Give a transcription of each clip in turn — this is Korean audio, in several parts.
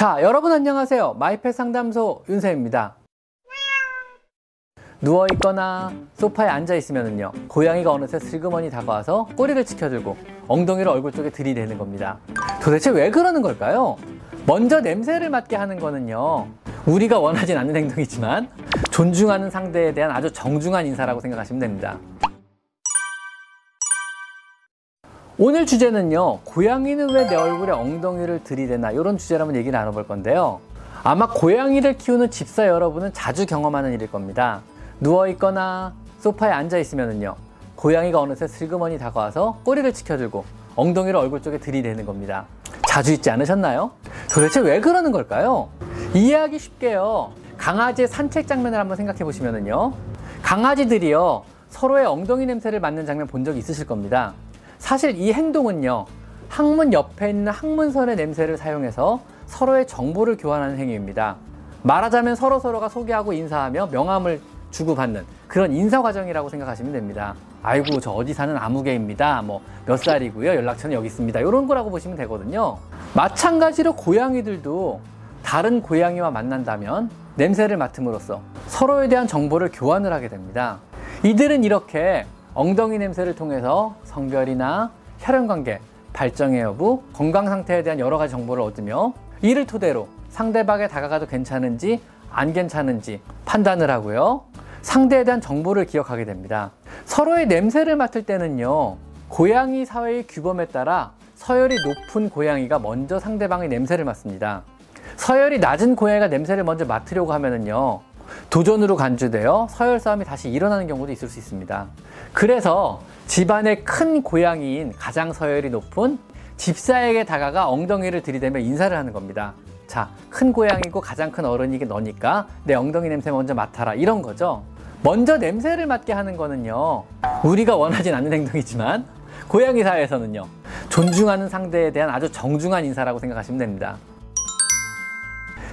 자, 여러분 안녕하세요. 마이펫 상담소 윤세입니다. 누워 있거나 소파에 앉아 있으면요 고양이가 어느새 슬그머니 다가와서 꼬리를 치켜들고 엉덩이를 얼굴 쪽에 들이대는 겁니다. 도대체 왜 그러는 걸까요? 먼저 냄새를 맡게 하는 거는요, 우리가 원하진 않는 행동이지만 존중하는 상대에 대한 아주 정중한 인사라고 생각하시면 됩니다. 오늘 주제는요, 고양이는 왜 내 얼굴에 엉덩이를 들이대나 이런 주제로 한번 얘기를 나눠볼 건데요. 아마 고양이를 키우는 집사 여러분은 자주 경험하는 일일 겁니다. 누워있거나 소파에 앉아있으면요, 고양이가 어느새 슬그머니 다가와서 꼬리를 치켜들고 엉덩이를 얼굴 쪽에 들이대는 겁니다. 자주 있지 않으셨나요? 도대체 왜 그러는 걸까요? 이해하기 쉽게요. 강아지의 산책 장면을 한번 생각해 보시면은요. 강아지들이요. 서로의 엉덩이 냄새를 맡는 장면 본 적 있으실 겁니다. 사실 이 행동은요. 항문 옆에 있는 항문선의 냄새를 사용해서 서로의 정보를 교환하는 행위입니다. 말하자면 서로서로가 소개하고 인사하며 명함을 주고받는 그런 인사 과정이라고 생각하시면 됩니다. 아이고 저 어디 사는 아무개입니다. 뭐 몇 살이고요. 연락처는 여기 있습니다. 이런 거라고 보시면 되거든요. 마찬가지로 고양이들도 다른 고양이와 만난다면 냄새를 맡음으로써 서로에 대한 정보를 교환을 하게 됩니다. 이들은 이렇게 엉덩이 냄새를 통해서 성별이나 혈연 관계, 발정의 여부, 건강 상태에 대한 여러 가지 정보를 얻으며 이를 토대로 상대방에 다가가도 괜찮은지 안 괜찮은지 판단을 하고요. 상대에 대한 정보를 기억하게 됩니다. 서로의 냄새를 맡을 때는요, 고양이 사회의 규범에 따라 서열이 높은 고양이가 먼저 상대방의 냄새를 맡습니다. 서열이 낮은 고양이가 냄새를 먼저 맡으려고 하면은요, 도전으로 간주되어 서열 싸움이 다시 일어나는 경우도 있을 수 있습니다. 그래서 집안의 큰 고양이인 가장 서열이 높은 집사에게 다가가 엉덩이를 들이대며 인사를 하는 겁니다. 자, 큰 고양이고 가장 큰 어른이게 너니까 내 엉덩이 냄새 먼저 맡아라. 이런 거죠. 먼저 냄새를 맡게 하는 거는요. 우리가 원하진 않는 행동이지만 고양이 사회에서는요. 존중하는 상대에 대한 아주 정중한 인사라고 생각하시면 됩니다.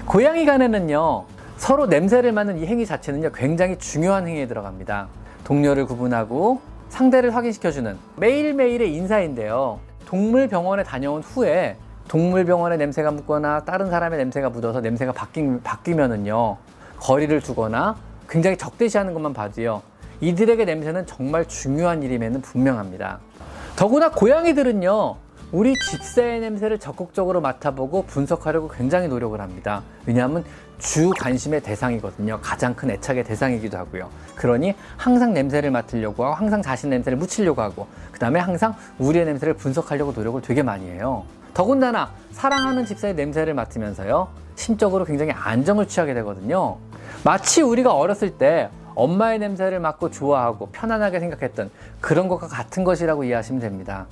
고양이 간에는요. 서로 냄새를 맡는 이 행위 자체는요. 굉장히 중요한 행위에 들어갑니다. 동료를 구분하고 상대를 확인시켜주는 매일매일의 인사인데요. 동물병원에 다녀온 후에 동물병원에 냄새가 묻거나 다른 사람의 냄새가 묻어서 냄새가 바뀌, 바뀌면은요 거리를 두거나 굉장히 적대시하는 것만 봐도요 이들에게 냄새는 정말 중요한 일임에는 분명합니다 더구나 고양이들은요 우리 집사의 냄새를 적극적으로 맡아보고 분석하려고 굉장히 노력을 합니다. 왜냐하면 주 관심의 대상이거든요. 가장 큰 애착의 대상이기도 하고요. 그러니 항상 냄새를 맡으려고 하고 항상 자신 냄새를 묻히려고 하고 그 다음에 항상 우리의 냄새를 분석하려고 노력을 되게 많이 해요. 더군다나 사랑하는 집사의 냄새를 맡으면서요 심적으로 굉장히 안정을 취하게 되거든요. 마치 우리가 어렸을 때 엄마의 냄새를 맡고 좋아하고 편안하게 생각했던 그런 것과 같은 것이라고 이해하시면 됩니다.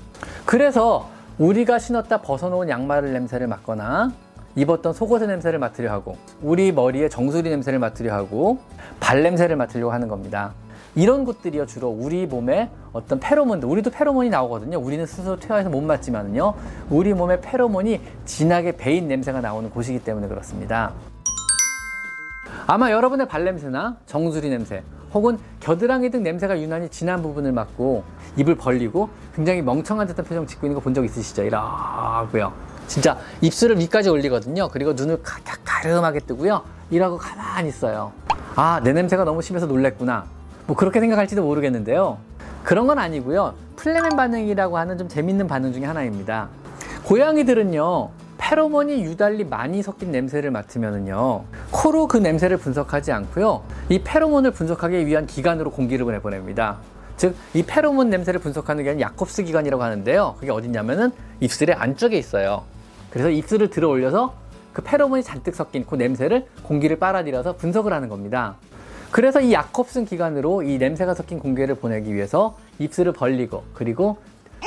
그래서 우리가 신었다 벗어놓은 양말을 냄새를 맡거나 입었던 속옷의 냄새를 맡으려 하고 우리 머리에 정수리 냄새를 맡으려 하고 발 냄새를 맡으려고 하는 겁니다. 이런 것들이요 주로 우리 몸에 어떤 페로몬들 우리도 페로몬이 나오거든요. 우리는 스스로 퇴화해서 못 맡지만요 우리 몸에 페로몬이 진하게 배인 냄새가 나오는 곳이기 때문에 그렇습니다. 아마 여러분의 발냄새나 정수리 냄새 혹은 겨드랑이 등 냄새가 유난히 진한 부분을 맡고 입을 벌리고 굉장히 멍청한 듯한 표정 짓고 있는 거 본 적 있으시죠? 이러고요 진짜 입술을 위까지 올리거든요 그리고 눈을 가름하게 뜨고요 이러고 가만히 있어요 아 내 냄새가 너무 심해서 놀랬구나 뭐 그렇게 생각할지도 모르겠는데요. 그런 건 아니고요. 플레멘 반응이라고 하는 좀 재밌는 반응 중에 하나입니다. 고양이들은요. 페로몬이 유달리 많이 섞인 냄새를 맡으면은요. 코로 그 냄새를 분석하지 않고요. 이 페로몬을 분석하기 위한 기관으로 공기를 보내보냅니다. 즉, 이 페로몬 냄새를 분석하는 게 야콥스 기관이라고 하는데요. 그게 어딨냐면은 입술의 안쪽에 있어요. 그래서 입술을 들어 올려서 그 페로몬이 잔뜩 섞인 그 냄새를 공기를 빨아들여서 분석을 하는 겁니다. 그래서 이 야콥슨 기관으로 이 냄새가 섞인 공기를 보내기 위해서 입술을 벌리고 그리고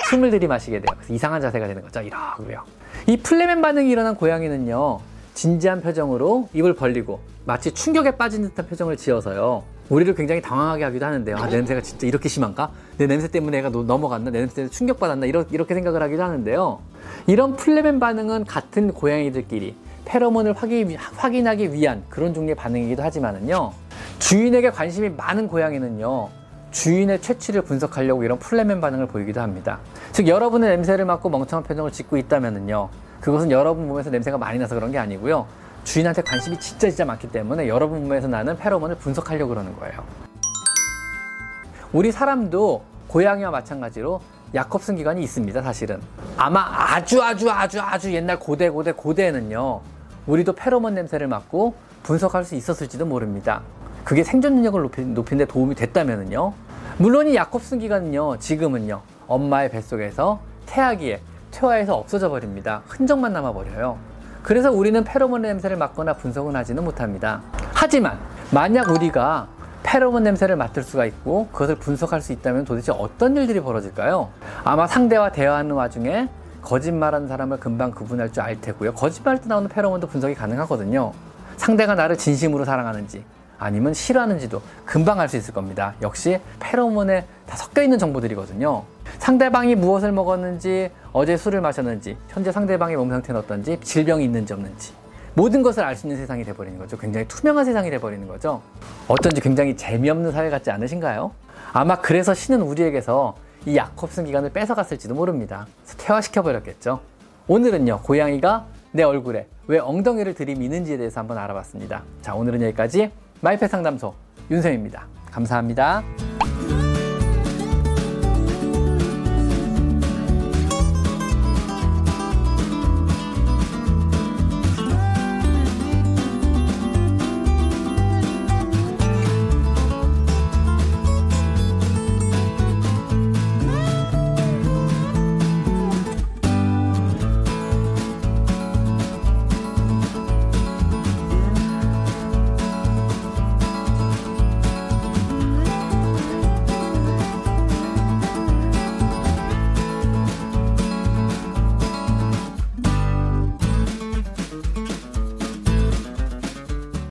숨을 들이마시게 돼요. 그래서 이상한 자세가 되는 거죠. 이러고요. 이 플레멘 반응이 일어난 고양이는요. 진지한 표정으로 입을 벌리고 마치 충격에 빠진 듯한 표정을 지어서요. 우리를 굉장히 당황하게 하기도 하는데요. 아, 내 냄새가 진짜 이렇게 심한가? 내 냄새 때문에 내가 넘어갔나? 내 냄새 때문에 충격받았나? 이렇게 생각을 하기도 하는데요. 이런 플레멘 반응은 같은 고양이들끼리 페로몬을 확인하기 위한 그런 종류의 반응이기도 하지만은요. 주인에게 관심이 많은 고양이는요. 주인의 체취를 분석하려고 이런 플레멘 반응을 보이기도 합니다. 즉 여러분의 냄새를 맡고 멍청한 표정을 짓고 있다면요. 그것은 여러분 몸에서 냄새가 많이 나서 그런 게 아니고요. 주인한테 관심이 진짜 진짜 많기 때문에 여러분 몸에서 나는 페로몬을 분석하려고 그러는 거예요. 우리 사람도 고양이와 마찬가지로 야콥슨 기관이 있습니다, 사실은. 아마 아주 아주 아주 아주 옛날 고대 고대 고대에는요. 우리도 페로몬 냄새를 맡고 분석할 수 있었을지도 모릅니다. 그게 생존 능력을 높이는 데 도움이 됐다면은요. 물론 이 약흡성 기관은요. 지금은요. 엄마의 뱃속에서 태아기에 퇴화해서 없어져 버립니다. 흔적만 남아 버려요. 그래서 우리는 페로몬 냄새를 맡거나 분석은 하지는 못합니다. 하지만 만약 우리가 페로몬 냄새를 맡을 수가 있고 그것을 분석할 수 있다면 도대체 어떤 일들이 벌어질까요? 아마 상대와 대화하는 와중에 거짓말하는 사람을 금방 구분할 줄 알 테고요. 거짓말할 때 나오는 페로몬도 분석이 가능하거든요. 상대가 나를 진심으로 사랑하는지 아니면 싫어하는지도 금방 알 수 있을 겁니다. 역시 페로몬에 다 섞여 있는 정보들이거든요. 상대방이 무엇을 먹었는지, 어제 술을 마셨는지, 현재 상대방의 몸 상태는 어떤지, 질병이 있는지 없는지 모든 것을 알 수 있는 세상이 돼버리는 거죠. 굉장히 투명한 세상이 돼버리는 거죠. 어쩐지 굉장히 재미없는 사회 같지 않으신가요? 아마 그래서 신은 우리에게서 이 약혼성 기간을 뺏어갔을지도 모릅니다. 퇴화시켜버렸겠죠. 오늘은요, 고양이가 내 얼굴에 왜 엉덩이를 들이미는지에 대해서 한번 알아봤습니다. 자, 오늘은 여기까지 마이펫 상담소 윤쌤입니다. 감사합니다.